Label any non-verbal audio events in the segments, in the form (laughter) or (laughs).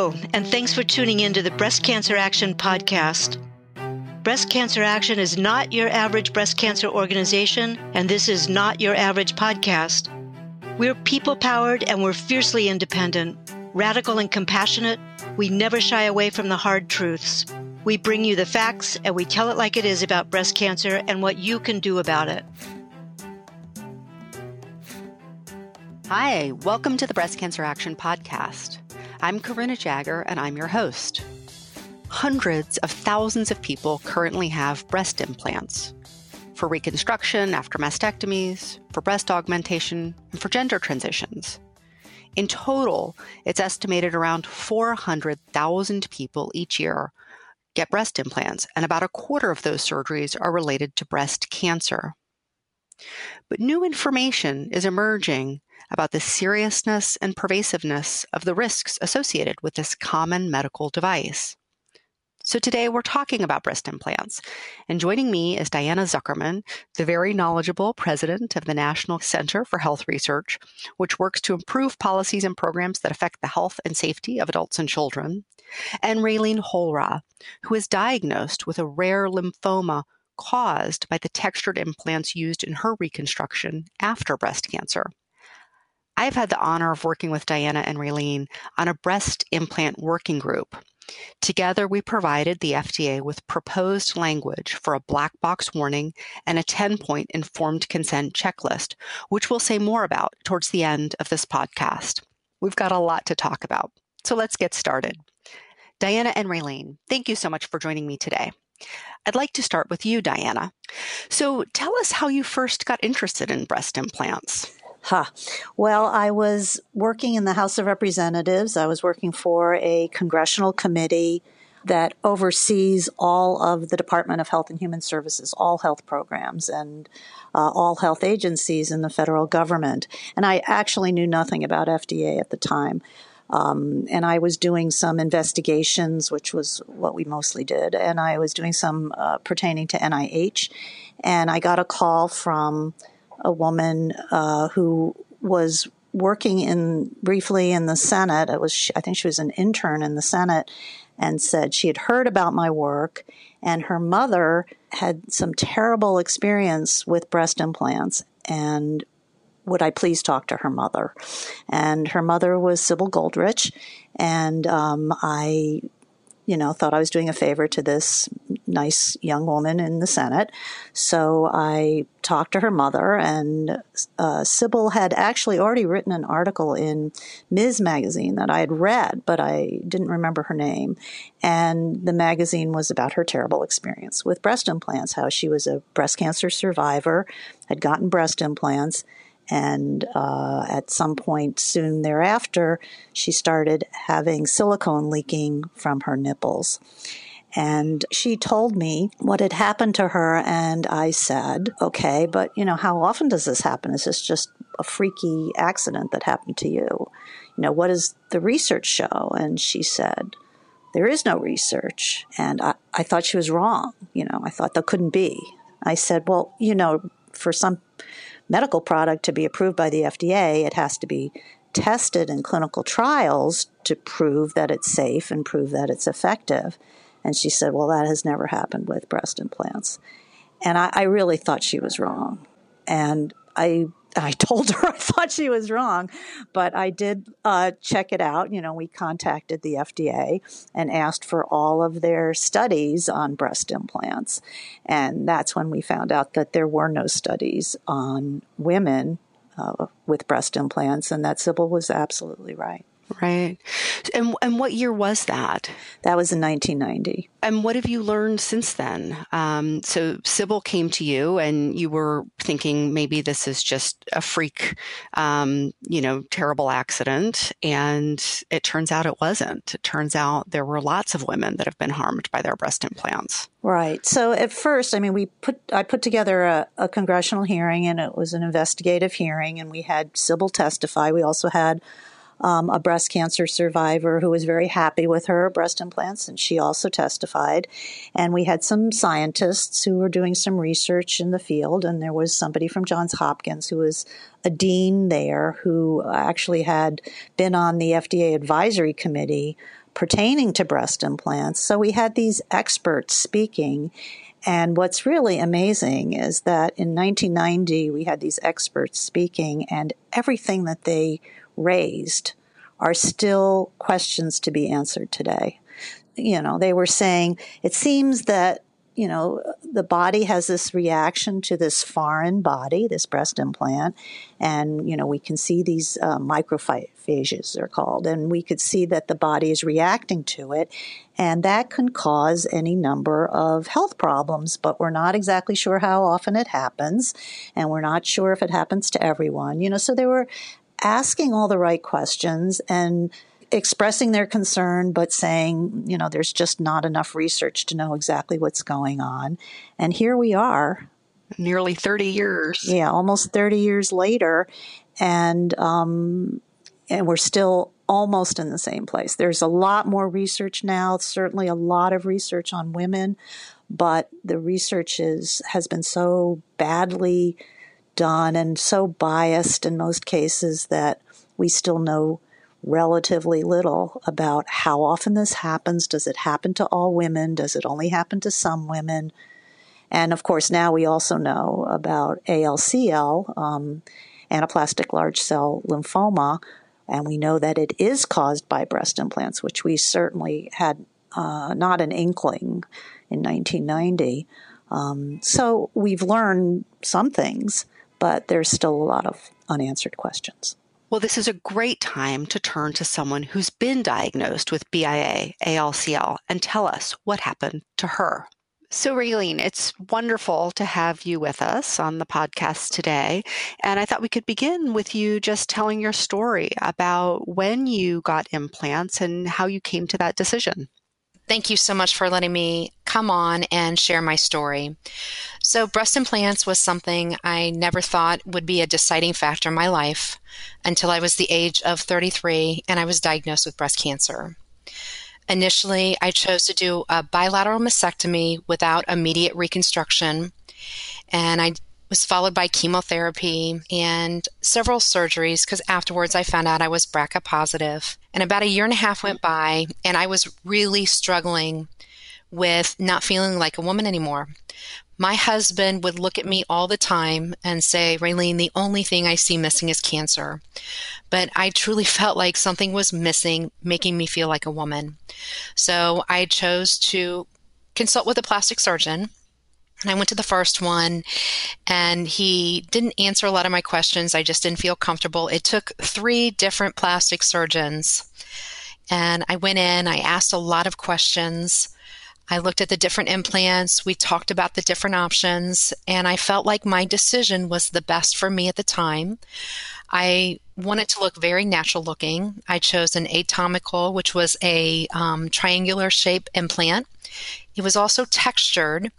And thanks for tuning in to the Breast Cancer Action podcast. Breast Cancer Action is not your average breast cancer organization, and this is not your average podcast. We're people powered and we're fiercely independent, radical and compassionate. We never shy away from the hard truths. We bring you the facts and we tell it like it is about breast cancer and what you can do about it. Hi, welcome to the Breast Cancer Action Podcast. I'm Karuna Jaggar, and I'm your host. Hundreds of thousands of people currently have breast implants for reconstruction after mastectomies, for breast augmentation, and for gender transitions. In total, it's estimated around 400,000 people each year get breast implants, and about a quarter of those surgeries are related to breast cancer. But new information is emerging about the seriousness and pervasiveness of the risks associated with this common medical device. So today we're talking about breast implants. And joining me is Diana Zuckerman, the very knowledgeable president of the National Center for Health Research, which works to improve policies and programs that affect the health and safety of adults and children, and Raylene Hollrah, who is diagnosed with a rare lymphoma caused by the textured implants used in her reconstruction after breast cancer. I've had the honor of working with Diana and Raylene on a breast implant working group. Together, we provided the FDA with proposed language for a black box warning and a 10 point informed consent checklist, which we'll say more about towards the end of this podcast. We've got a lot to talk about, so let's get started. Diana and Raylene, thank you so much for joining me today. I'd like to start with you, Diana. So tell us how you first got interested in breast implants. Huh. Well, I was working in the House of Representatives. I was working for a congressional committee that oversees all of the Department of Health and Human Services, all health programs, and uh, all health agencies in the federal government. And I actually knew nothing about FDA at the time. Um, and I was doing some investigations, which was what we mostly did, and I was doing some uh, pertaining to NIH. And I got a call from a woman uh, who was working in briefly in the Senate. It was I think she was an intern in the Senate, and said she had heard about my work, and her mother had some terrible experience with breast implants, and would I please talk to her mother? And her mother was Sybil Goldrich, and um, I you know, thought I was doing a favor to this nice young woman in the Senate. So I talked to her mother, and uh, Sybil had actually already written an article in Ms. Magazine that I had read, but I didn't remember her name. And the magazine was about her terrible experience with breast implants, how she was a breast cancer survivor, had gotten breast implants and uh, at some point soon thereafter, she started having silicone leaking from her nipples. And she told me what had happened to her. And I said, okay, but you know, how often does this happen? Is this just a freaky accident that happened to you? You know, what does the research show? And she said, there is no research. And I, I thought she was wrong. You know, I thought there couldn't be. I said, well, you know, for some medical product to be approved by the FDA, it has to be tested in clinical trials to prove that it's safe and prove that it's effective. And she said, Well, that has never happened with breast implants. And I, I really thought she was wrong. And I I told her (laughs) I thought she was wrong, but I did uh, check it out. You know, we contacted the FDA and asked for all of their studies on breast implants. And that's when we found out that there were no studies on women uh, with breast implants, and that Sybil was absolutely right. Right. And and what year was that? That was in 1990. And what have you learned since then? Um, so Sybil came to you, and you were thinking maybe this is just a freak, um, you know, terrible accident, and it turns out it wasn't. It turns out there were lots of women that have been harmed by their breast implants. Right. So at first, I mean, we put I put together a, a congressional hearing, and it was an investigative hearing, and we had Sybil testify. We also had um, a breast cancer survivor who was very happy with her breast implants, and she also testified. And we had some scientists who were doing some research in the field, and there was somebody from Johns Hopkins who was a dean there who actually had been on the FDA advisory committee pertaining to breast implants. So we had these experts speaking. And what's really amazing is that in 1990, we had these experts speaking, and everything that they raised are still questions to be answered today. You know, they were saying it seems that you know, the body has this reaction to this foreign body, this breast implant, and, you know, we can see these uh, macrophages, they're called, and we could see that the body is reacting to it, and that can cause any number of health problems, but we're not exactly sure how often it happens, and we're not sure if it happens to everyone, you know, so they were asking all the right questions and expressing their concern, but saying, you know, there's just not enough research to know exactly what's going on. And here we are. Nearly 30 years. Yeah, almost 30 years later. And, um, and we're still almost in the same place. There's a lot more research now, certainly a lot of research on women, but the research is, has been so badly done and so biased in most cases that we still know relatively little about how often this happens. Does it happen to all women? Does it only happen to some women? And of course, now we also know about ALCL, um, anaplastic large cell lymphoma, and we know that it is caused by breast implants, which we certainly had uh, not an inkling in 1990. Um, so we've learned some things, but there's still a lot of unanswered questions. Well, this is a great time to turn to someone who's been diagnosed with BIA, ALCL, and tell us what happened to her. So, Raylene, it's wonderful to have you with us on the podcast today. And I thought we could begin with you just telling your story about when you got implants and how you came to that decision. Thank you so much for letting me come on and share my story. So, breast implants was something I never thought would be a deciding factor in my life until I was the age of 33 and I was diagnosed with breast cancer. Initially, I chose to do a bilateral mastectomy without immediate reconstruction, and I was followed by chemotherapy and several surgeries because afterwards I found out I was BRCA positive. And about a year and a half went by, and I was really struggling with not feeling like a woman anymore. My husband would look at me all the time and say, Raylene, the only thing I see missing is cancer. But I truly (laughs) felt like something was missing, making me feel like a woman. So I chose to consult with a plastic surgeon and I went to the first one and he didn't answer a lot of my questions. I just didn't feel comfortable. It took three different plastic surgeons. And I went in, I asked a lot of questions. I looked at the different implants. We talked about the different options, and I felt like my decision was the best for me at the time. I wanted to look very natural looking. I chose an atomical, which was a um, triangular shape implant. It was also textured,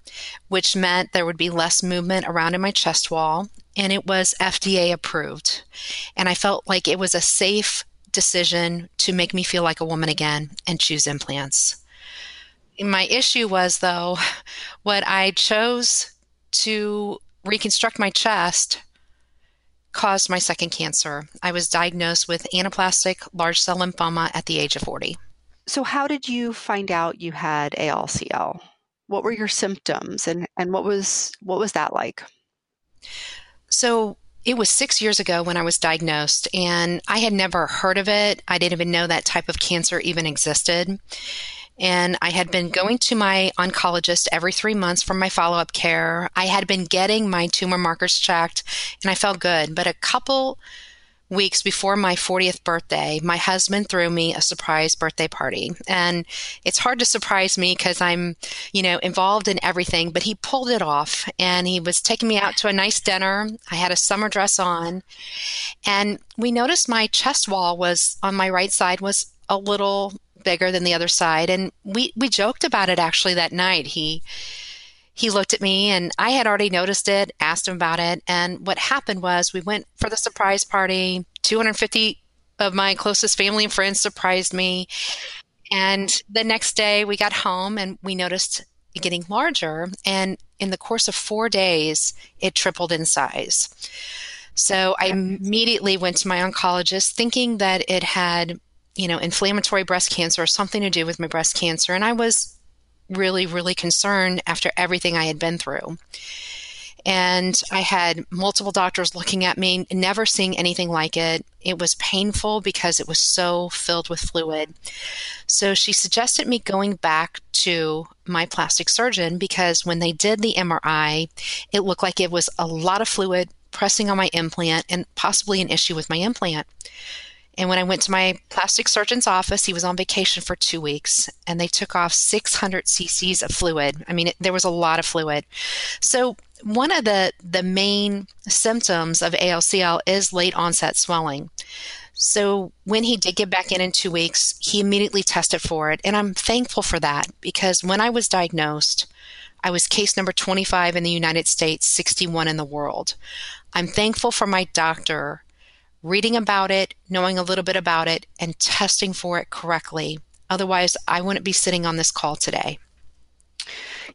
which meant there would be less movement around in my chest wall, and it was FDA approved. And I felt like it was a safe decision to make me feel like a woman again and choose implants. My issue was, though, (laughs) what I chose to reconstruct my chest caused my second cancer. I was diagnosed with anaplastic large cell lymphoma at the age of 40. So, how did you find out you had ALCL? What were your symptoms, and and what was what was that like? So it was six years ago when I was diagnosed, and I had never heard of it. I didn't even know that type of cancer even existed. And I had been going to my oncologist every three months for my follow up care. I had been getting my tumor markers checked, and I felt good. But a couple weeks before my 40th birthday, my husband threw me a surprise birthday party. And it's hard to surprise me because I'm, you know, involved in everything, but he pulled it off and he was taking me out to a nice dinner. I had a summer dress on and we noticed my chest wall was on my right side was a little bigger than the other side. And we, we joked about it actually that night. He, he looked at me and I had already noticed it, asked him about it. And what happened was we went for the surprise party. 250 of my closest family and friends surprised me. And the next day we got home and we noticed it getting larger. And in the course of four days, it tripled in size. So I immediately went to my oncologist thinking that it had you know, inflammatory breast cancer or something to do with my breast cancer. And I was really, really concerned after everything I had been through. And I had multiple doctors looking at me, never seeing anything like it. It was painful because it was so filled with fluid. So she suggested me going back to my plastic surgeon because when they did the MRI, it looked like it was a lot of fluid pressing on my implant and possibly an issue with my implant. And when I went to my plastic surgeon's office, he was on vacation for two weeks and they took off 600 cc's of fluid. I mean, it, there was a lot of fluid. So one of the, the main symptoms of ALCL is late onset swelling. So when he did get back in in two weeks, he immediately tested for it. And I'm thankful for that because when I was diagnosed, I was case number 25 in the United States, 61 in the world. I'm thankful for my doctor reading about it, knowing a little bit about it, and testing for it correctly. Otherwise, I wouldn't be sitting on this call today.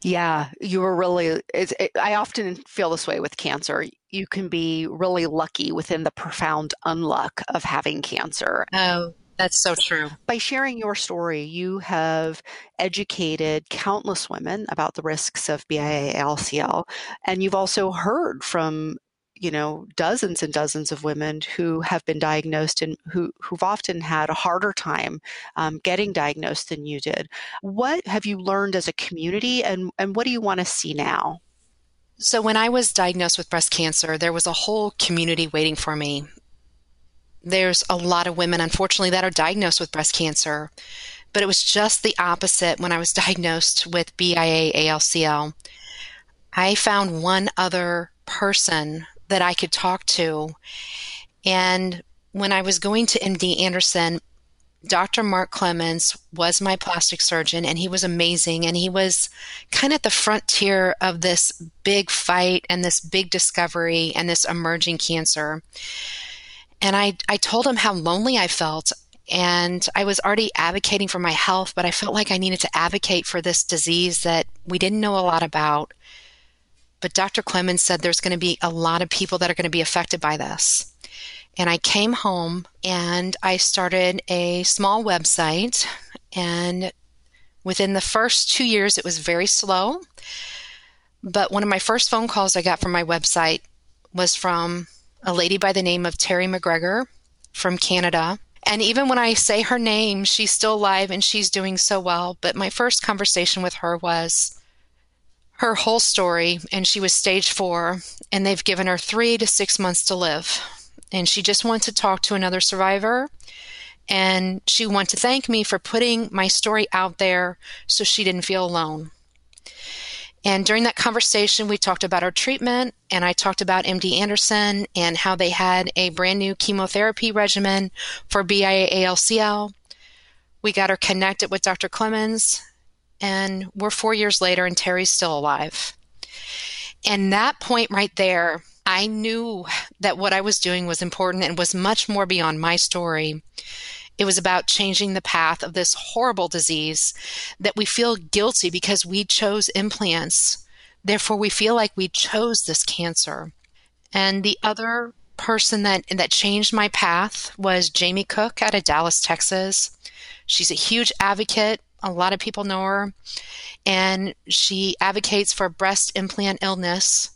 Yeah, you were really. It, I often feel this way with cancer. You can be really lucky within the profound unluck of having cancer. Oh, that's so true. By sharing your story, you have educated countless women about the risks of BIA ALCL, and you've also heard from you know dozens and dozens of women who have been diagnosed and who who've often had a harder time um, getting diagnosed than you did. What have you learned as a community, and and what do you want to see now? So when I was diagnosed with breast cancer, there was a whole community waiting for me. There's a lot of women, unfortunately, that are diagnosed with breast cancer, but it was just the opposite when I was (laughs) diagnosed with BIA ALCL. I found one other person that I could talk to. And when I was going to MD Anderson, Dr. Mark Clemens was my plastic surgeon, and he was amazing. And he was kind of at the frontier of this big fight and this big discovery and this emerging cancer. And I, I told him how lonely I felt. And I was already advocating for my health, but I felt like I needed to advocate for this disease that we didn't know a lot about. But Dr. Clemens said there's going to be a lot of people that are going to be affected by this. And I came home and I started a small website. And within the first two years, it was very slow. But one of my first phone calls I got from my website was from a lady by the name of Terry McGregor from Canada. And even when I say her name, she's still alive and she's doing so well. But my first conversation with her was her whole story, and she was stage four, and they've given her three to six months to live. And she just wants to talk to another survivor. And she wanted to thank me for putting my story out there so she didn't feel alone. And during that conversation, we talked about our treatment, and I talked about MD Anderson and how they had a brand new chemotherapy regimen for BIA ALCL. We got her connected with Dr. Clemens, and we're four years later, and Terry's still alive. And that point right there, I knew that what I was doing was important and was much more beyond my story. It was about changing the path of this horrible disease that we feel guilty because we chose implants. Therefore, we feel like we chose this cancer. And the other person that, that changed my path was Jamie Cook out of Dallas, Texas. She's a huge advocate a lot of people know her. And she advocates for breast implant illness.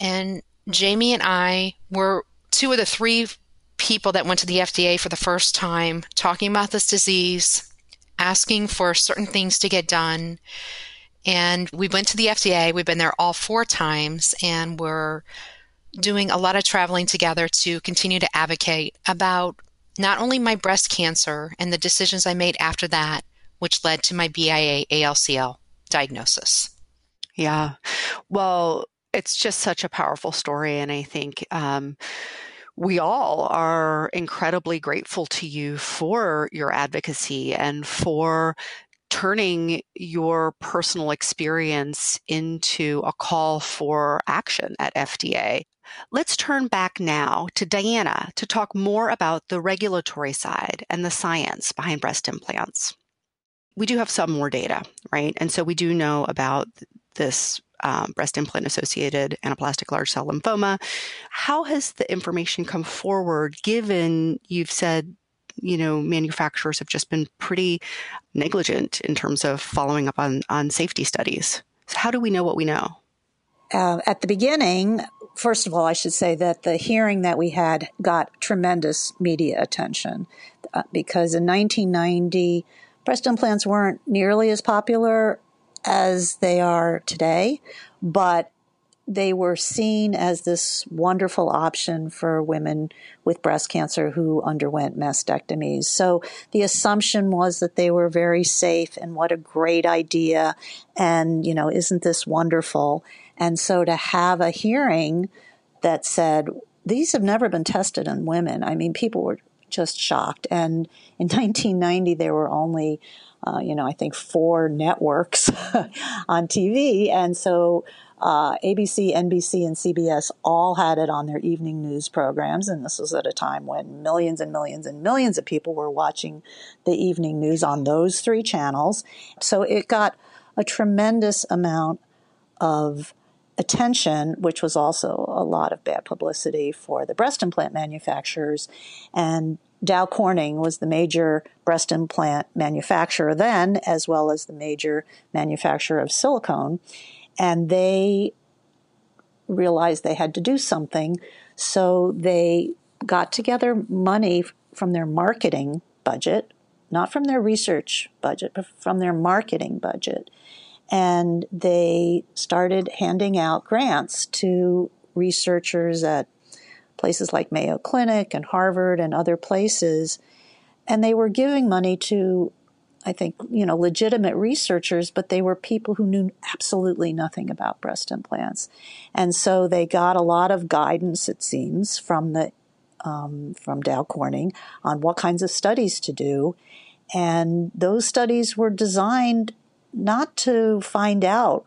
And Jamie and I were two of the three people that went to the FDA for the first time talking about this disease, asking for certain things to get done. And we went to the FDA. We've been there all four times and we're doing a lot of traveling together to continue to advocate about not only my breast cancer and the decisions I made after that, which led to my BIA ALCL diagnosis. Yeah. Well, it's just such a powerful story. And I think, um, we all are incredibly grateful to you for your advocacy and for turning your personal experience into a call for action at FDA. Let's turn back now to Diana to talk more about the regulatory side and the science behind breast implants we do have some more data, right? And so we do know about this um, breast implant associated anaplastic large cell lymphoma. How has the information come forward given you've said you know, manufacturers have just been pretty negligent in terms of following up on, on safety studies. So how do we know what we know? Uh, at the beginning, first of all, I should say that the hearing that we had got tremendous media attention uh, because in 1990, breast implants weren't nearly as popular as they are today, but they were seen as this wonderful option for women with breast cancer who underwent mastectomies. So the assumption was that they were very safe and what a great idea. And, you know, isn't this wonderful? And so to have a hearing that said, these have never been tested in women. I mean, people were just shocked. And in (laughs) 1990, there were only, uh, you know, I think four networks (laughs) on TV. And so uh, ABC, NBC, and CBS all had it on their evening news programs. And this was at a time when millions and millions and millions of people were watching the evening news on those three channels. So it got a tremendous amount of attention, which was also a lot of bad publicity for the breast implant manufacturers. And Dow Corning was the major breast implant manufacturer then, as well as the major manufacturer of silicone. And they realized they had to do something. So they got together money from their marketing budget, not from their research budget, but from their marketing budget and they started handing out grants to researchers at places like Mayo Clinic and Harvard and other places. And they were giving money to, I think, you know, legitimate researchers, but they were people who knew absolutely nothing about breast implants. And so they got a lot of guidance, it seems, from the um, from Dow Corning on what kinds of studies to do. And those studies were designed not to find out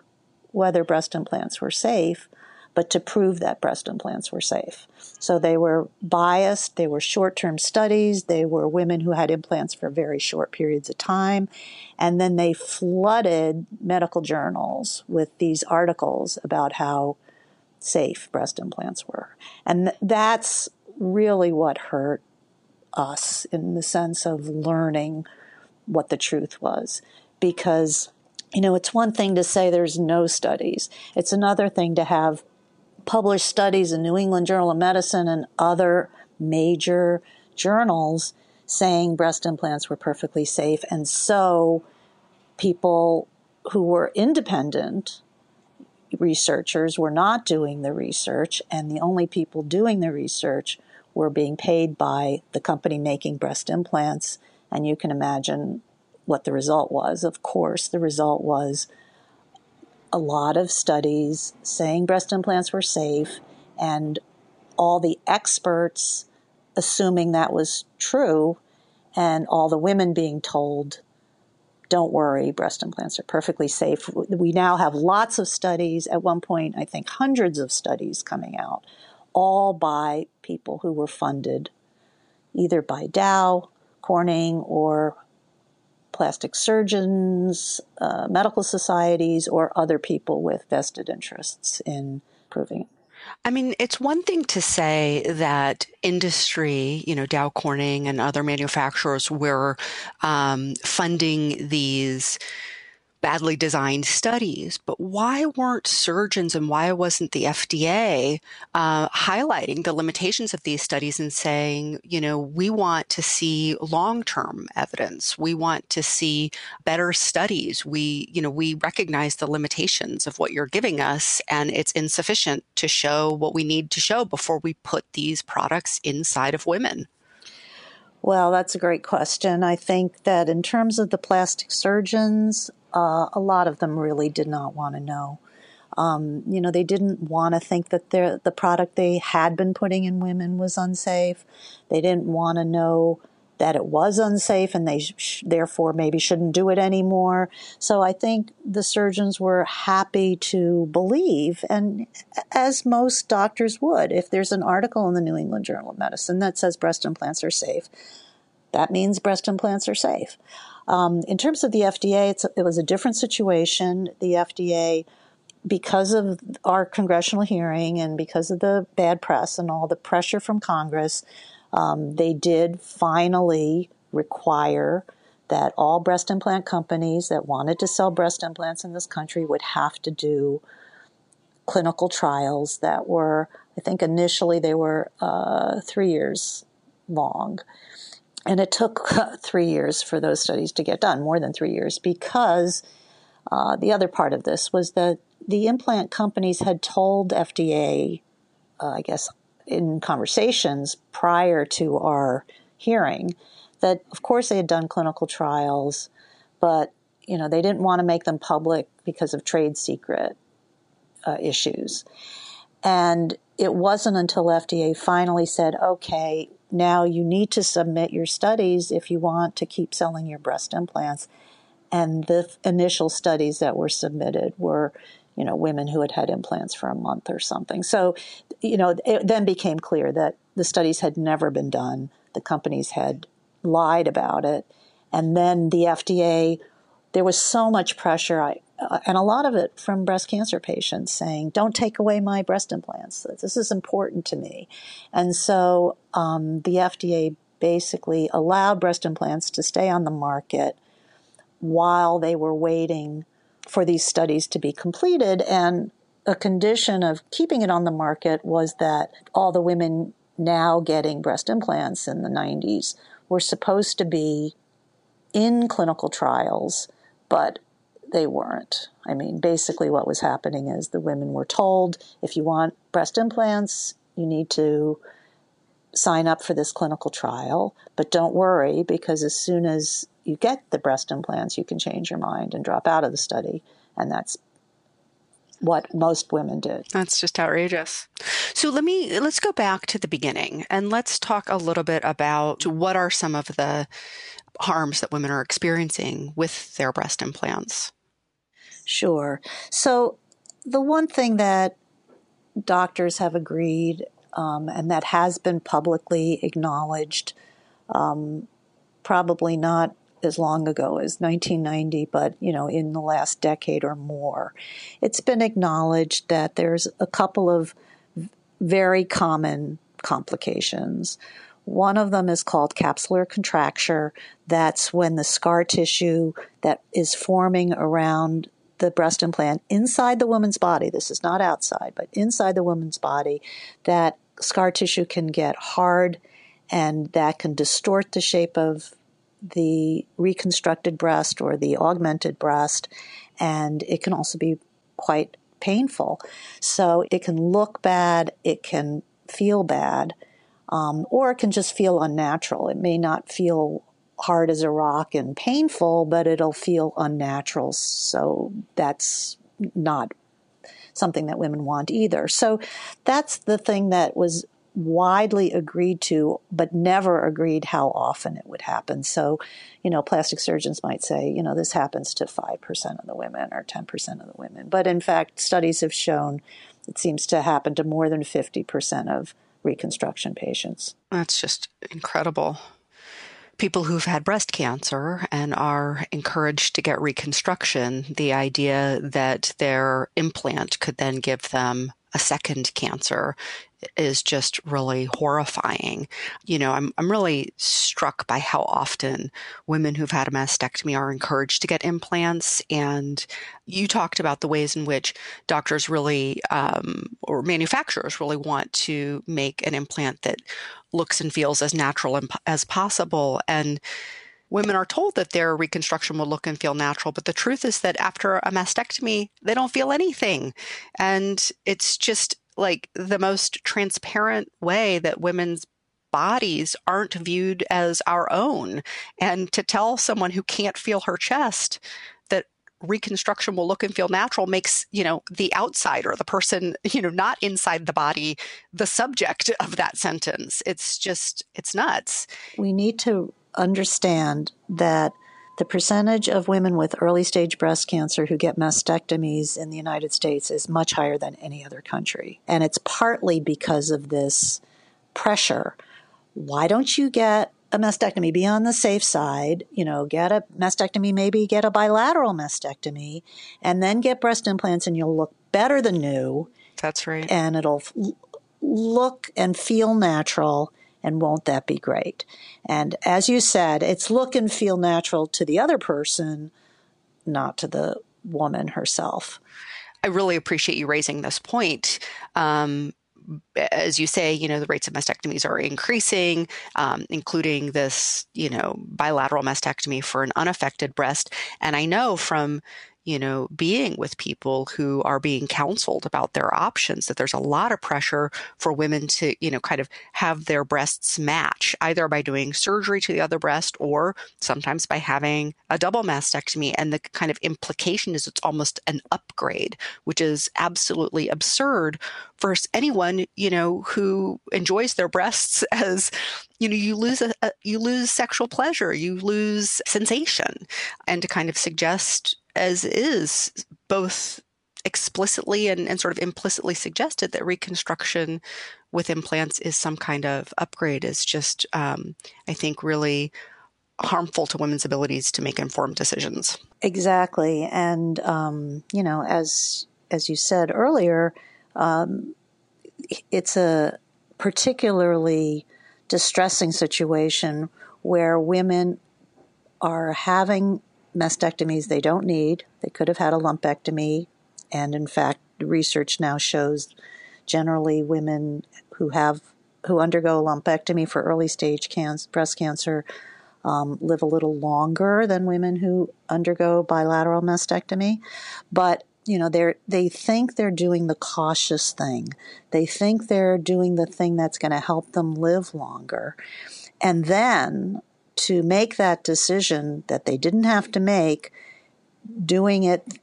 whether breast implants were safe, but to prove that breast implants were safe. So they were biased, they were short term studies, they were women who had implants for very short periods of time, and then they flooded medical journals with these articles about how safe breast implants were. And that's really what hurt us in the sense of learning what the truth was because you know, it's one thing to say there's no studies. It's another thing to have published studies in New England Journal of Medicine and other major journals saying breast implants were perfectly safe. And so people who were independent researchers were not doing the research, and the only people doing the research were being paid by the company making breast implants. And you can imagine what the result was. Of course, the result was a lot of studies saying breast implants were safe, and all the experts assuming that was true, and all the women being told, don't worry, breast implants are perfectly safe. We now have lots of studies, at one point, I think hundreds of studies coming out, all by people who were funded either by Dow, Corning, or plastic surgeons, uh, medical societies, or other people with vested interests in proving it. I mean, it's one thing to say that industry, you know, Dow Corning and other manufacturers were um, funding these badly designed studies. But why weren't surgeons and why wasn't the FDA uh, highlighting the limitations of these studies and saying, you know, we want to see long term evidence. We want to see better studies. We, you know, we recognize the limitations of what you're giving us and it's insufficient to show what we need to show before we put these products inside of women. Well, that's a great question. I think that in terms of the plastic surgeons, uh, a lot of them really did not want to know. Um, you know, they didn't want to think that the product they had been putting in women was unsafe. They didn't want to know that it was unsafe and they sh- therefore maybe shouldn't do it anymore. So I think the surgeons were happy to believe, and as most doctors would, if there's an article in the New England Journal of Medicine that says breast implants are safe, that means breast implants are safe. Um, in terms of the FDA, it was a different situation. The FDA, because of our congressional hearing and because of the bad press and all the pressure from Congress, Um, they did finally require that all breast implant companies that wanted to sell breast implants in this country would have to do clinical trials that were, I think initially they were uh, three years long. And it took (laughs) three years for those studies to get done, more than three years, because uh, the other part of this was that the implant companies had told FDA, uh, I guess, in conversations prior to our hearing, that of course they had done clinical trials, but you know they didn't want to make them public because of trade secret uh, issues. And it wasn't until FDA finally said, okay, now you need to submit your studies if you want to keep selling your breast implants. And the initial studies that were submitted were, you know, women who had had implants for a month or something. So, you know, it then became clear that the studies had never been done. The companies had lied about it. And then the FDA, there was so much pressure. I, and a lot of it from breast cancer patients saying, "Don't take away my breast implants. This is important to me." And so um, the FDA basically allowed breast implants to stay on the market while they were waiting for these studies to be completed. And a condition of keeping it on the market was that all the women now getting breast implants in the 90s were supposed to be in clinical trials, but they weren't. I mean, basically, what was happening is the women were told if you want breast implants, you need to sign up for this clinical trial, but don't worry because as soon as you get the breast implants, you can change your mind and drop out of the study. And that's what most women did. That's just outrageous. So let me let's go back to the beginning and let's talk a little bit about what are some of the harms that women are experiencing with their breast implants. Sure. So, the one thing that doctors have agreed um, and that has been publicly acknowledged, um, probably not as long ago as 1990, but you know, in the last decade or more, it's been acknowledged that there's a couple of very common complications. One of them is called capsular contracture. That's when the scar tissue that is forming around the breast implant inside the woman's body, this is not outside, but inside the woman's body, that scar tissue can get hard and that can distort the shape of the reconstructed breast or the augmented breast, and it can also be quite painful. So it can look bad, it can feel bad, um, or it can just feel unnatural. It may not feel hard as a rock and painful, but it'll feel unnatural. So that's not something that women want either. So that's the thing that was widely agreed to, but never agreed how often it would happen. So, you know, plastic surgeons might say, you know, this happens to 5% of the women or 10% of the women. But in fact, studies have shown it seems to happen to more than 50% of reconstruction patients. That's just incredible people who've had breast cancer and are encouraged to get reconstruction, the idea that their implant could then give them a second cancer is just really horrifying. You know, I'm I'm really struck by how often women who've had a mastectomy are encouraged to get implants. And you talked about the ways in which doctors really um, or manufacturers really want to make an implant that looks and feels as natural as possible. And women are told that their reconstruction will look and feel natural, but the truth is that after a mastectomy, they don't feel anything. And it's just like the most transparent way that women's bodies aren't viewed as our own. And to tell someone who can't feel her chest that reconstruction will look and feel natural makes, you know, the outsider, the person, you know, not inside the body, the subject of that sentence. It's just, it's nuts. We need to understand that the percentage of women with early stage breast cancer who get mastectomies in the United States is much higher than any other country. And it's partly because of this pressure. Why don't you get a mastectomy? Be on the safe side, you know, get a mastectomy, maybe get a bilateral mastectomy, and then get breast implants, and you'll look better than new. That's right. And it'll look and feel natural And won't that be great? And as you said, it's look and feel natural to the other person, not to the woman herself. I really appreciate you raising this point. Um, as you say, you know, the rates of mastectomies are increasing, um, including this, you know, bilateral mastectomy for an unaffected breast. And I know from, you know, being with people who are being counseled about their options, that there's a lot of pressure for women to, you know, kind of have their breasts match either by doing surgery to the other breast or sometimes by having a double mastectomy. And the kind of implication is it's almost an upgrade, which is absolutely absurd for anyone, you know, who enjoys their breasts (laughs) as you know you lose a, a, you lose sexual pleasure you lose sensation and to kind of suggest as is both explicitly and, and, sort of implicitly suggested that reconstruction with implants is some kind of upgrade is just, um, I think, really harmful to women's abilities to make informed decisions. Exactly, and um, you know, as as you said earlier, um, it's a particularly distressing situation where women are having mastectomies they don't need. They could have had a lumpectomy. And in fact, research now shows generally women who have who undergo lumpectomy for early stage breast cancer um, live a little longer than women who undergo bilateral mastectomy. But you know they they think they're doing the cautious thing. They think they're doing the thing that's going to help them live longer. And then to make that decision that they didn't have to make, doing it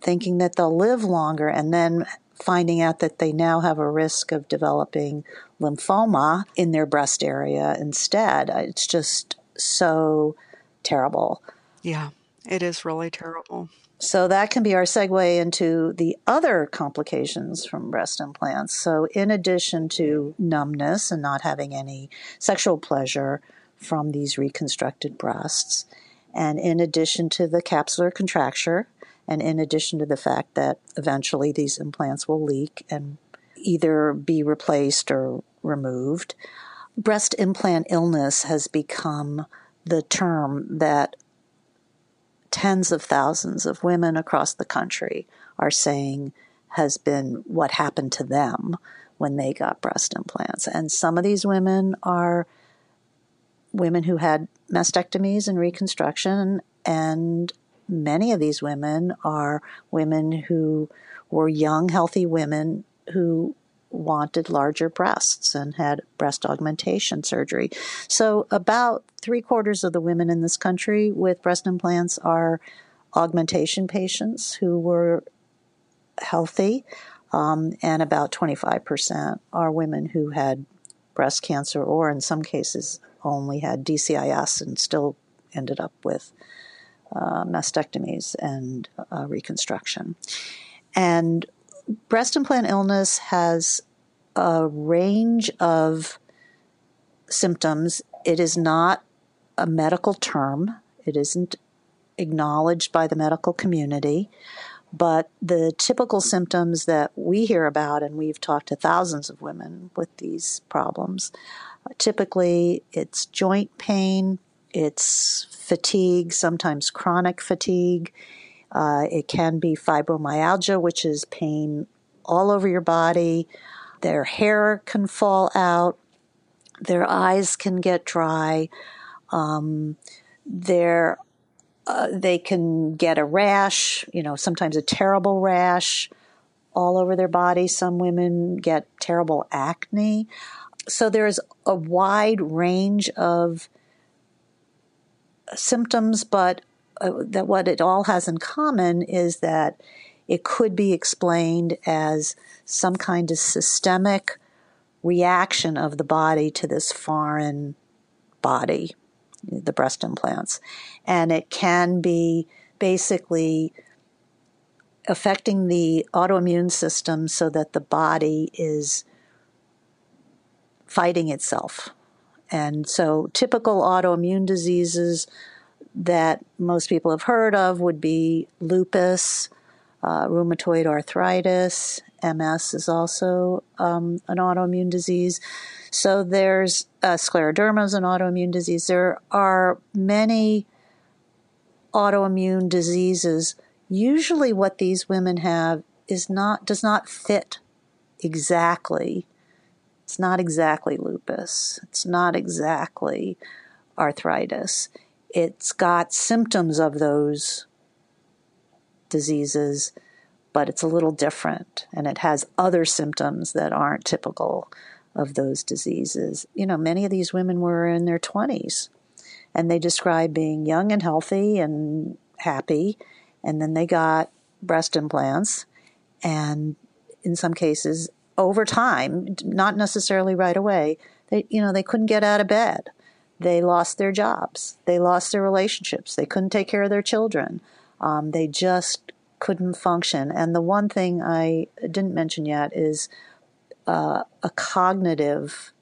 thinking that they'll live longer, and then finding out that they now have a risk of developing lymphoma in their breast area instead. Uh, it's just so terrible. Yeah, it is really terrible. So that can be our segue into the other complications from breast implants. So, in addition to numbness and not having any sexual pleasure, from these reconstructed breasts. And in addition to the capsular contracture, and in addition to the fact that eventually these implants will leak and either be replaced or removed, breast implant illness has become the term that tens of thousands of women across the country are saying has been what happened to them when they got breast implants. And some of these women are women who had mastectomies and reconstruction, and many of these women are women who were young, healthy women who wanted larger breasts and had breast augmentation surgery. So, about three quarters of the women in this country with breast implants are augmentation patients who were healthy, um, and about 25% are women who had breast cancer or, in some cases, only had DCIS and still ended up with uh, mastectomies and uh, reconstruction. And breast implant illness has a range of symptoms. It is not a medical term, it isn't acknowledged by the medical community. But the typical symptoms that we hear about, and we've talked to thousands of women with these problems, Typically, it's joint pain, it's fatigue, sometimes chronic fatigue. Uh, it can be fibromyalgia, which is pain all over your body. Their hair can fall out. Their eyes can get dry. Um, their uh, they can get a rash, you know, sometimes a terrible rash all over their body. Some women get terrible acne so there's a wide range of symptoms, but uh, that what it all has in common is that it could be explained as some kind of systemic reaction of the body to this foreign body, the breast implants. And it can be basically affecting the autoimmune system so that the body is fighting itself. And so, typical autoimmune diseases that most people have heard of would be lupus, uh, rheumatoid arthritis, MS is also um, an autoimmune disease. So there's uh, scleroderma is an autoimmune disease. There are many autoimmune diseases. Usually, what these women have is not does not fit exactly. It's not exactly lupus. It's not exactly arthritis. It's got symptoms of those diseases, but it's a little different and it has other symptoms that aren't typical of those diseases. You know, many of these women were in their 20s and they described being young and healthy and happy, and then they got breast implants, and in some cases, over time, not necessarily right away, they you know they couldn't get out of bed. They lost their jobs. They lost their relationships. They couldn't take care of their children. Um, they just couldn't function. And the one thing I didn't mention yet is uh, a cognitive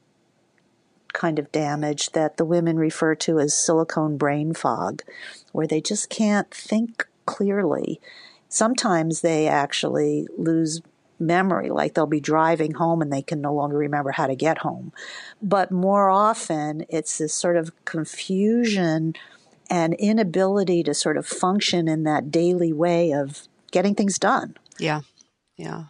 kind of damage that the women refer to as silicone brain fog, where they just can't think clearly. Sometimes they actually lose memory, like they'll be driving home and they can no longer remember how to get home. But more often, it's this sort of confusion and inability to sort of function in that daily way of getting things done. Yeah. Yeah.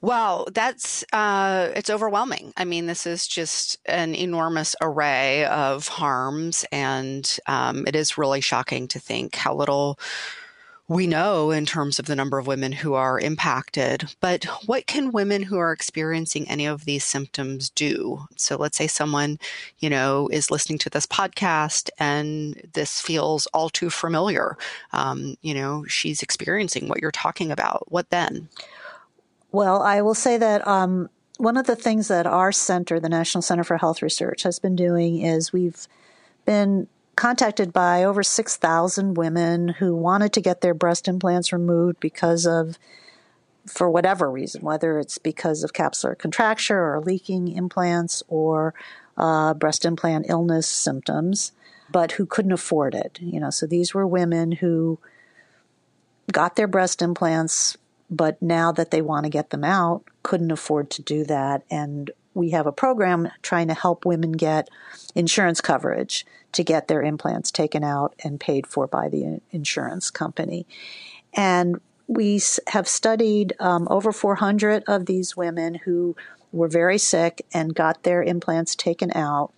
Wow, that's uh, it's overwhelming. I mean, this is just an enormous array of harms, and um, it is really shocking to think how little we know in terms of the number of women who are impacted. But what can women who are experiencing any of these symptoms do? So let's say someone, you know, is listening to this podcast and this feels all too familiar. Um, you know, she's experiencing what you're talking about. What then? Well, I will say that um, one of the things that our center, the National Center for Health Research, has been doing is we've been contacted by over 6,000 women who wanted to get their breast implants removed because of, for whatever reason, whether it's because of capsular contracture or leaking implants or uh, breast implant illness symptoms, but who couldn't afford it. You know, so these were women who got their breast implants but now that they want to get them out, couldn't afford to do that. And we have a program trying to help women get insurance coverage to get their implants taken out and paid for by the insurance company. And we have studied um, over 400 of these women who were very sick and got their implants taken out.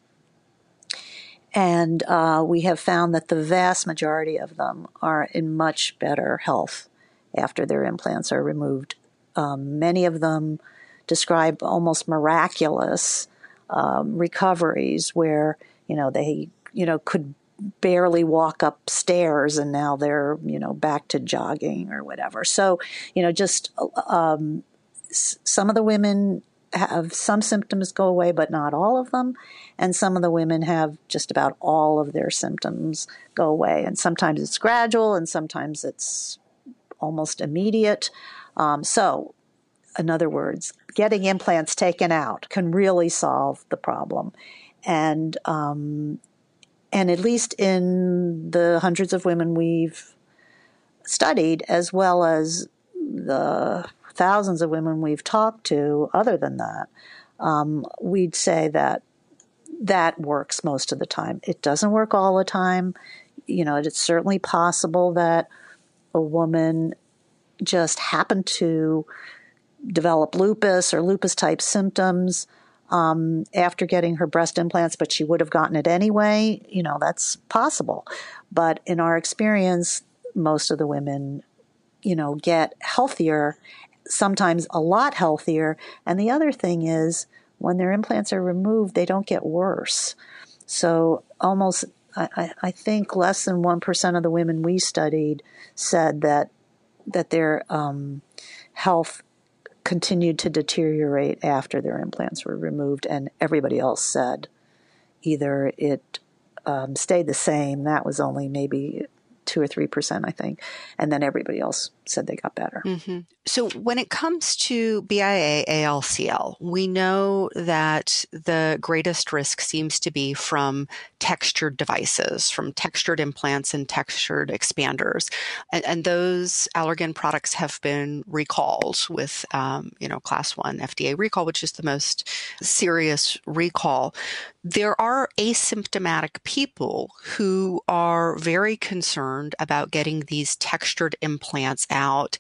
And uh, we have found that the vast majority of them are in much better health after their implants are removed. Um, many of them describe almost miraculous um, recoveries where you know they you know could barely walk upstairs and now they're you know back to jogging or whatever. So you know just um, some of the women have some symptoms go away, but not all of them. And some of the women have just about all of their symptoms go away. And sometimes it's gradual, and sometimes it's almost immediate. Um, so, in other words, getting implants taken out can really solve the problem. And um, and at least in the hundreds of women we've studied, as well as the thousands of women we've talked to, other than that, um, we'd say that that works most of the time. It doesn't work all the time. You know, it's certainly possible that a woman just happened to develop lupus or lupus type symptoms um, after getting her breast implants, but she would have gotten it anyway. You know, that's possible. But in our experience, most of the women, you know, get healthier, sometimes a lot healthier. And the other thing is, when their implants are removed, they don't get worse. So almost I, I, think less than 1% of the women we studied said that that their um, health continued to deteriorate after their implants were removed, and everybody else said either it um, stayed the same, that was only maybe two or three percent, I think, and then everybody else said they got better. Mm-hmm. So, when it comes to BIA ALCL, we know that the greatest risk seems to be from textured devices, from textured implants and textured expanders. And, and those Allergan products have been recalled with, um, you know, class one FDA recall, which is the most serious recall. There are asymptomatic people who are very concerned about getting these textured implants out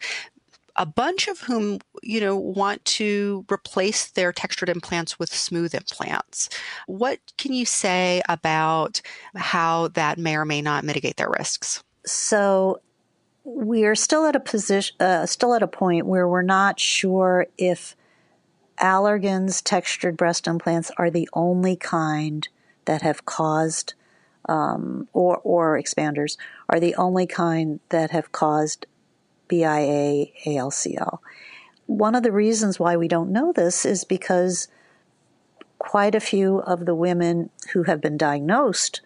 a bunch of whom, you know, want to replace their textured implants with smooth implants. What can you say about how that may or may not mitigate their risks? So we are still at a position, uh, still at a point where we're not sure if Allergan's textured breast implants are the only kind that have caused, um, or or expanders are the only kind that have caused BIA ALCL. One of the reasons why we don't know this is because quite a few of the women who have been diagnosed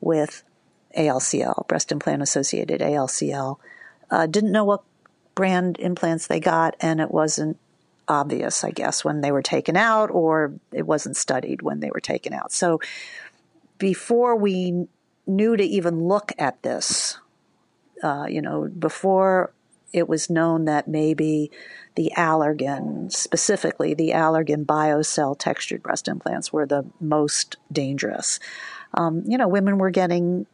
with ALCL, breast implant associated ALCL, uh, didn't know what brand implants they got, and it wasn't obvious, I guess, when they were taken out, or it wasn't studied when they were taken out. So before we knew to even look at this, uh, you know, before it was known that maybe the Allergan, specifically the Allergan BioCell textured breast implants, were the most dangerous. Um, you know, women were getting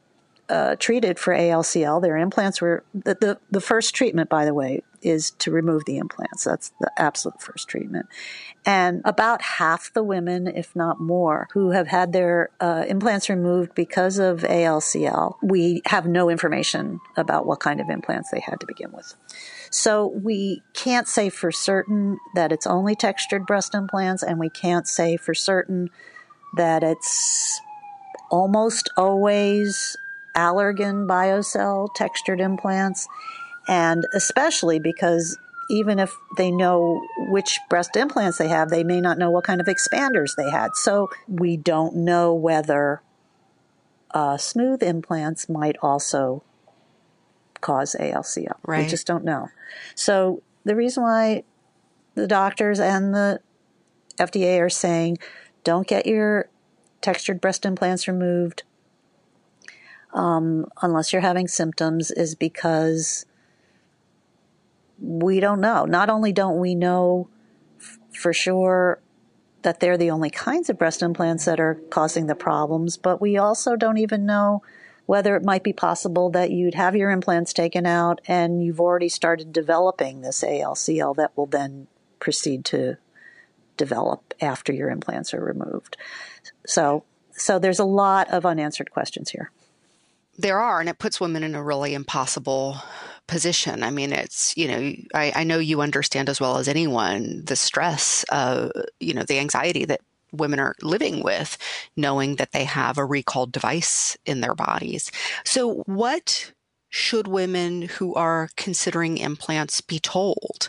uh, treated for ALCL. Their implants were the, the, the first treatment, by the way, is to remove the implants. That's the absolute first treatment. And about half the women, if not more, who have had their uh, implants removed because of ALCL, we have no information about what kind of implants they had to begin with. So we can't say for certain that it's only textured breast implants, and we can't say for certain that it's almost always Allergan BioCell textured implants. And especially because even if they know which breast implants they have, they may not know what kind of expanders they had. So we don't know whether uh, smooth implants might also cause ALCL. Right. We just don't know. So the reason why the doctors and the FDA are saying don't get your textured breast implants removed um, unless you're having symptoms is because we don't know. Not only don't we know f- for sure that they're the only kinds of breast implants that are causing the problems, but we also don't even know whether it might be possible that you'd have your implants taken out and you've already started developing this ALCL that will then proceed to develop after your implants are removed. So, so there's a lot of unanswered questions here. There are, and it puts women in a really impossible position. I mean, it's, you know, I, I know you understand as well as anyone the stress, uh, you know, the anxiety that women are living with, knowing that they have a recalled device in their bodies. So, what should women who are considering implants be told?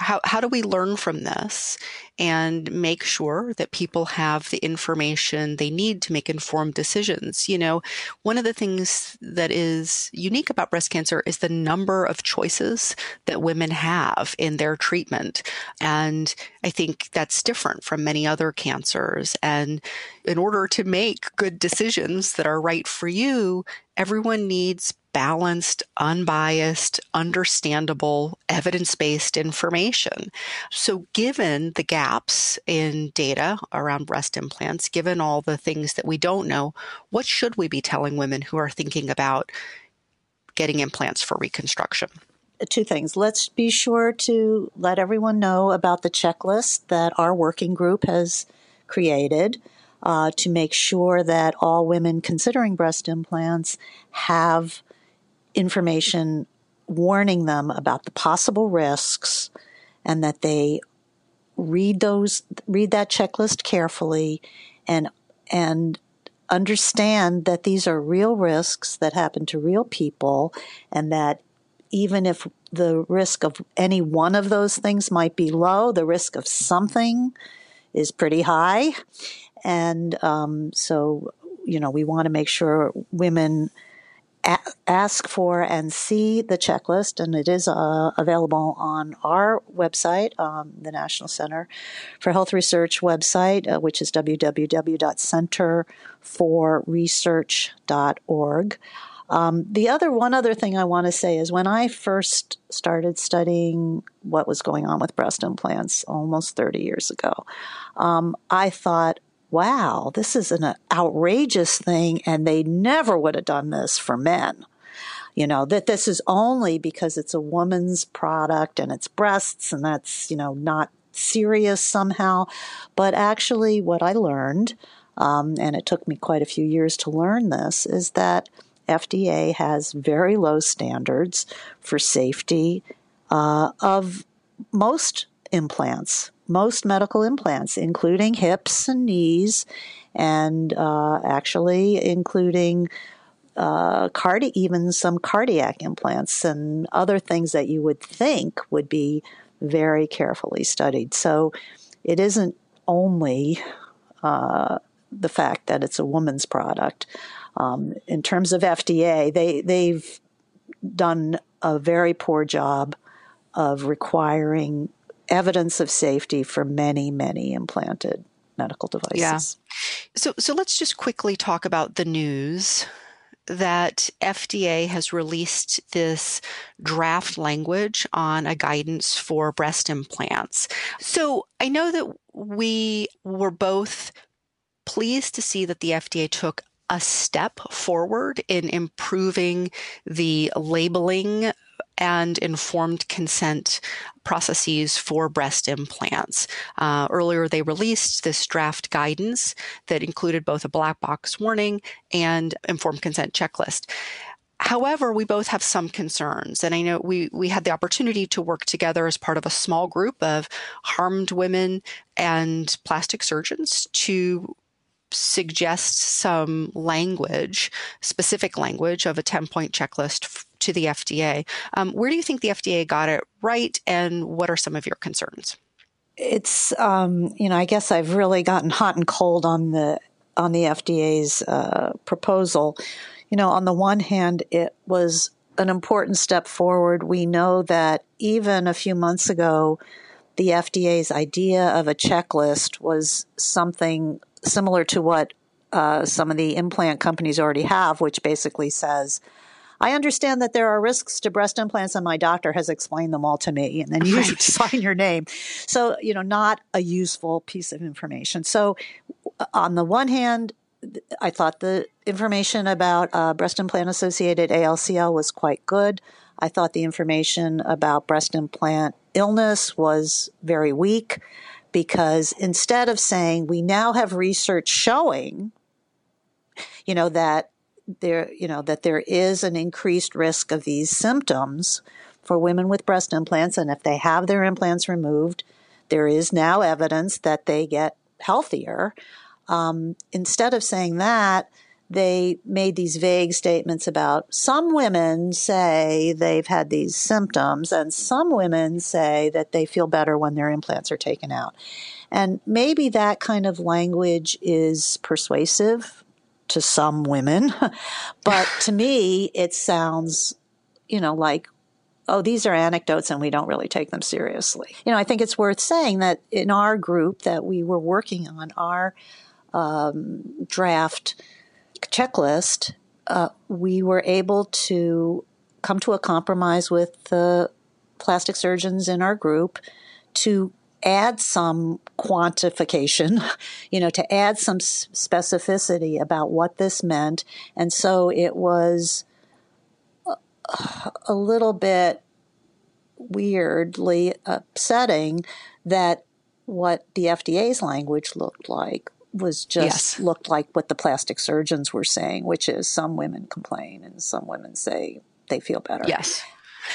How, how do we learn from this and make sure that people have the information they need to make informed decisions? You know, one of the things that is unique about breast cancer is the number of choices that women have in their treatment. And I think that's different from many other cancers. And in order to make good decisions that are right for you, everyone needs balanced, unbiased, understandable, evidence based information. So, given the gaps in data around breast implants, given all the things that we don't know, what should we be telling women who are thinking about getting implants for reconstruction? Two things. Let's be sure to let everyone know about the checklist that our working group has created. Uh, to make sure that all women considering breast implants have information warning them about the possible risks and that they read those read that checklist carefully and and understand that these are real risks that happen to real people and that even if the risk of any one of those things might be low, the risk of something is pretty high. And um, so, you know, we want to make sure women ask for and see the checklist, and it is uh, available on our website, um, the National Center for Health Research website, uh, which is www.center4research.org. Um, the other one other thing I want to say is when I first started studying what was going on with breast implants almost 30 years ago, um, I thought, wow, this is an outrageous thing, and they never would have done this for men. You know, that this is only because it's a woman's product and it's breasts, and that's, you know, not serious somehow. But actually, what I learned, um, and it took me quite a few years to learn this, is that FDA has very low standards for safety uh, of most implants, most medical implants, including hips and knees, and uh, actually including uh, cardi- even some cardiac implants and other things that you would think would be very carefully studied. So it isn't only uh, the fact that it's a woman's product. Um, in terms of FDA, they they've done a very poor job of requiring evidence of safety for many, many implanted medical devices. Yeah. So, so let's just quickly talk about the news that FDA has released this draft language on a guidance for breast implants. So I know that we were both pleased to see that the FDA took a step forward in improving the labeling and informed consent processes for breast implants. Uh, earlier, they released this draft guidance that included both a black box warning and informed consent checklist. However, we both have some concerns, and I know we we had the opportunity to work together as part of a small group of harmed women and plastic surgeons to suggest some language, specific language of a 10 point checklist to the FDA. Um, where do you think the FDA got it right, and what are some of your concerns? It's, um, you know, I guess I've really gotten hot and cold on the on the FDA's uh, proposal. You know, on the one hand, it was an important step forward. We know that even a few months ago, the FDA's idea of a checklist was something similar to what uh, some of the implant companies already have, which basically says, I understand that there are risks to breast implants, and my doctor has explained them all to me. And then you right. (laughs) sign your name. So, you know, not a useful piece of information. So, on the one hand, I thought the information about uh, breast implant associated ALCL was quite good. I thought the information about breast implant illness was very weak because instead of saying we now have research showing, you know, that there, you know, that there is an increased risk of these symptoms for women with breast implants. And if they have their implants removed, there is now evidence that they get healthier. Um, instead of saying that, they made these vague statements about some women say they've had these symptoms, and some women say that they feel better when their implants are taken out. And maybe that kind of language is persuasive to some women, (laughs) but to me, it sounds, you know, like, oh, these are anecdotes and we don't really take them seriously. You know, I think it's worth saying that in our group that we were working on our um, draft checklist, uh, we were able to come to a compromise with the plastic surgeons in our group to add some quantification, (laughs) you know, to add some specificity about what this meant. And so it was a, a little bit weirdly upsetting that what the FDA's language looked like was just yes. looked like what the plastic surgeons were saying, which is some women complain and some women say they feel better. Yes.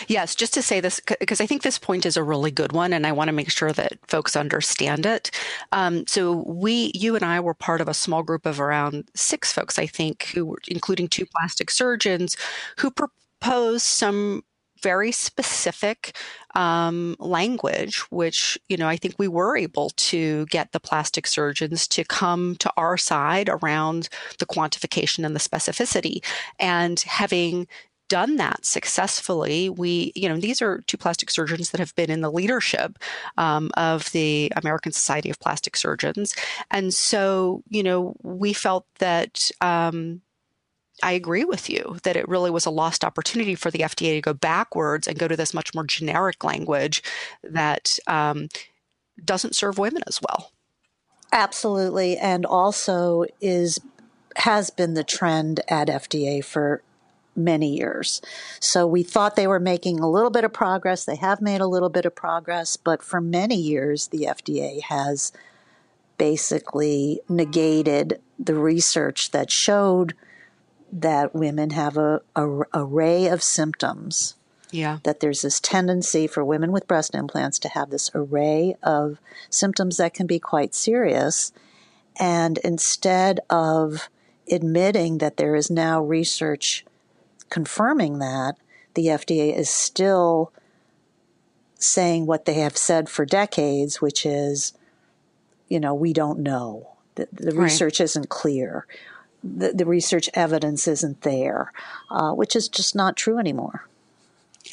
Yes, just to say this, because I think this point is a really good one, and I want to make sure that folks understand it. Um, so, we, you and I were part of a small group of around six folks, I think, who were, including two plastic surgeons, who proposed some very specific um, language, which, you know, I think we were able to get the plastic surgeons to come to our side around the quantification and the specificity. And having done that successfully. We, you know, these are two plastic surgeons that have been in the leadership um, of the American Society of Plastic Surgeons. And so, you know, we felt that um, I agree with you that it really was a lost opportunity for the FDA to go backwards and go to this much more generic language that um, doesn't serve women as well. Absolutely, and also is has been the trend at FDA for many years. So we thought they were making a little bit of progress. They have made a little bit of progress, but for many years the FDA has basically negated the research that showed that women have a, a array of symptoms. Yeah. That there's this tendency for women with breast implants to have this array of symptoms that can be quite serious. And instead of admitting that there is now research confirming that, the FDA is still saying what they have said for decades, which is, you know, we don't know. The, the right. research isn't clear the, the research evidence isn't there, uh, which is just not true anymore.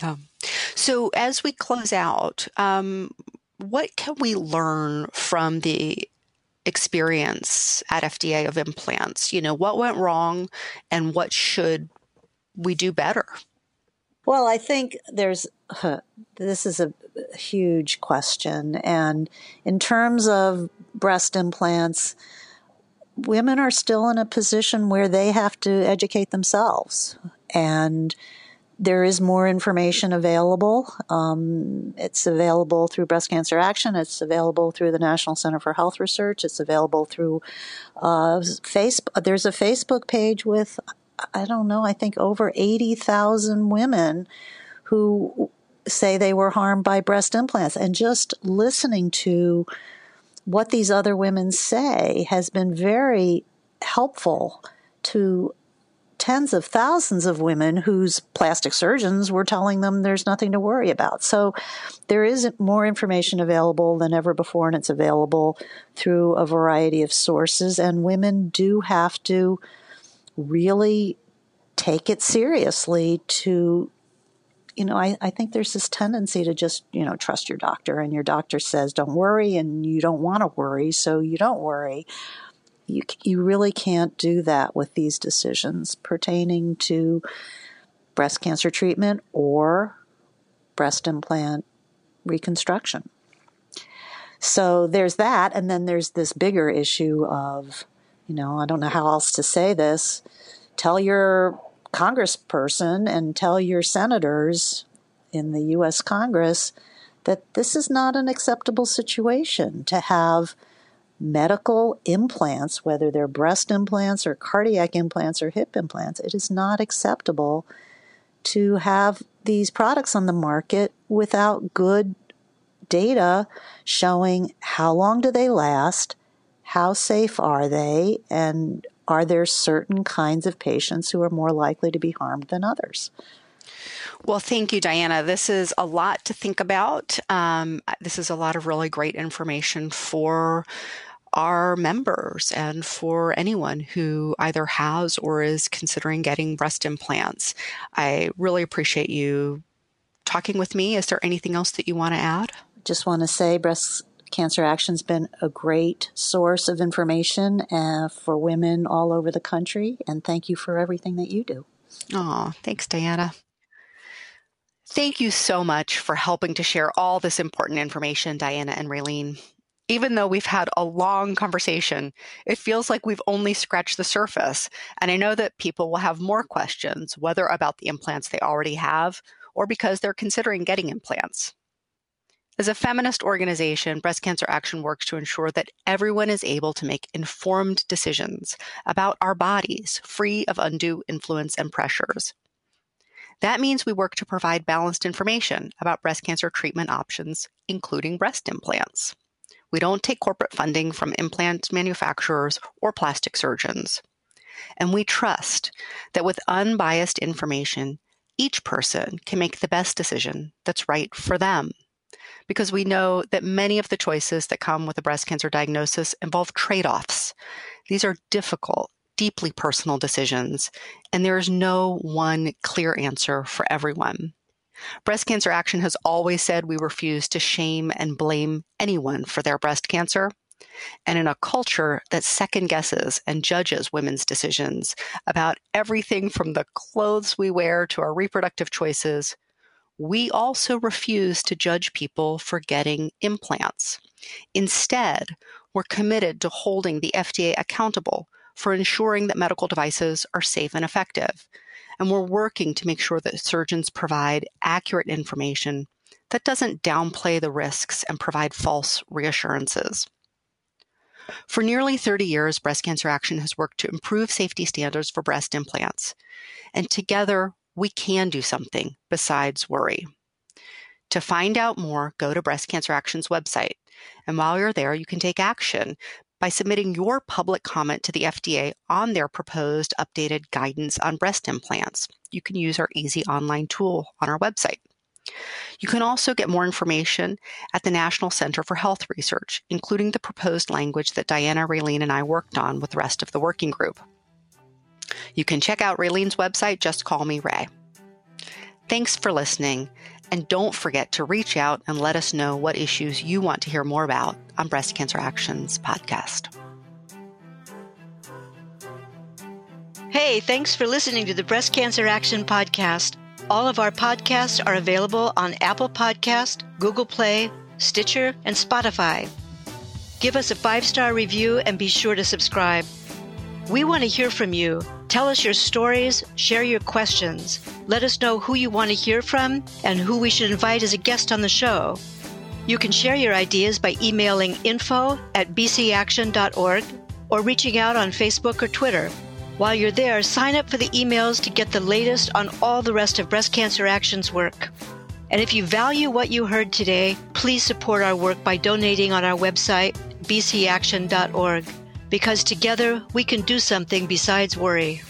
Yeah. So as we close out, um, what can we learn from the experience at FDA of implants? You know, what went wrong and what should we do better? Well, I think there's uh, this is a huge question. And in terms of breast implants, women are still in a position where they have to educate themselves. And there is more information available. Um, it's available through Breast Cancer Action. It's available through the National Center for Health Research. It's available through uh, Facebook. There's a Facebook page with, I don't know, I think over 80,000 women who say they were harmed by breast implants. And just listening to what these other women say has been very helpful to tens of thousands of women whose plastic surgeons were telling them there's nothing to worry about. So there is more information available than ever before, and it's available through a variety of sources. And women do have to really take it seriously to you know, I, I think there's this tendency to just, you know, trust your doctor and your doctor says don't worry and you don't want to worry, so you don't worry. You, you really can't do that with these decisions pertaining to breast cancer treatment or breast implant reconstruction. So there's that. And then there's this bigger issue of, you know, I don't know how else to say this. Tell your congressperson and tell your senators in the U.S. Congress that this is not an acceptable situation to have medical implants, whether they're breast implants or cardiac implants or hip implants. It is not acceptable to have these products on the market without good data showing how long do they last, how safe are they, and are there certain kinds of patients who are more likely to be harmed than others? Well, thank you, Diana. This is a lot to think about. Um, this is a lot of really great information for our members and for anyone who either has or is considering getting breast implants. I really appreciate you talking with me. Is there anything else that you want to add? Just want to say breast Cancer Action's been a great source of information uh, for women all over the country, and thank you for everything that you do. Oh, thanks, Diana. Thank you so much for helping to share all this important information, Diana and Raylene. Even though we've had a long conversation, it feels like we've only scratched the surface. And I know that people will have more questions, whether about the implants they already have or because they're considering getting implants. As a feminist organization, Breast Cancer Action works to ensure that everyone is able to make informed decisions about our bodies, free of undue influence and pressures. That means we work to provide balanced information about breast cancer treatment options, including breast implants. We don't take corporate funding from implant manufacturers or plastic surgeons. And we trust that with unbiased information, each person can make the best decision that's right for them. Because we know that many of the choices that come with a breast cancer diagnosis involve trade offs. These are difficult, deeply personal decisions, and there is no one clear answer for everyone. Breast Cancer Action has always said we refuse to shame and blame anyone for their breast cancer. And in a culture that second guesses and judges women's decisions about everything from the clothes we wear to our reproductive choices, we also refuse to judge people for getting implants. Instead, we're committed to holding the FDA accountable for ensuring that medical devices are safe and effective. And we're working to make sure that surgeons provide accurate information that doesn't downplay the risks and provide false reassurances. For nearly 30 years, Breast Cancer Action has worked to improve safety standards for breast implants. And together, we can do something besides worry. To find out more, go to Breast Cancer Action's website. And while you're there, you can take action by submitting your public comment to the FDA on their proposed updated guidance on breast implants. You can use our easy online tool on our website. You can also get more information at the National Center for Health Research, including the proposed language that Diana Raylene and I worked on with the rest of the working group. You can check out Raylene's website, Just Call Me Ray. Thanks for listening, and don't forget to reach out and let us know what issues you want to hear more about on Breast Cancer Actions podcast. Hey, thanks for listening to the Breast Cancer Action podcast. All of our podcasts are available on Apple Podcast, Google Play, Stitcher, and Spotify. Give us a five-star review and be sure to subscribe. We want to hear from you. Tell us your stories, share your questions. Let us know who you want to hear from and who we should invite as a guest on the show. You can share your ideas by emailing info at bcaction.org or reaching out on Facebook or Twitter. While you're there, sign up for the emails to get the latest on all the rest of Breast Cancer Action's work. And if you value what you heard today, please support our work by donating on our website, bcaction.org, because together we can do something besides worry.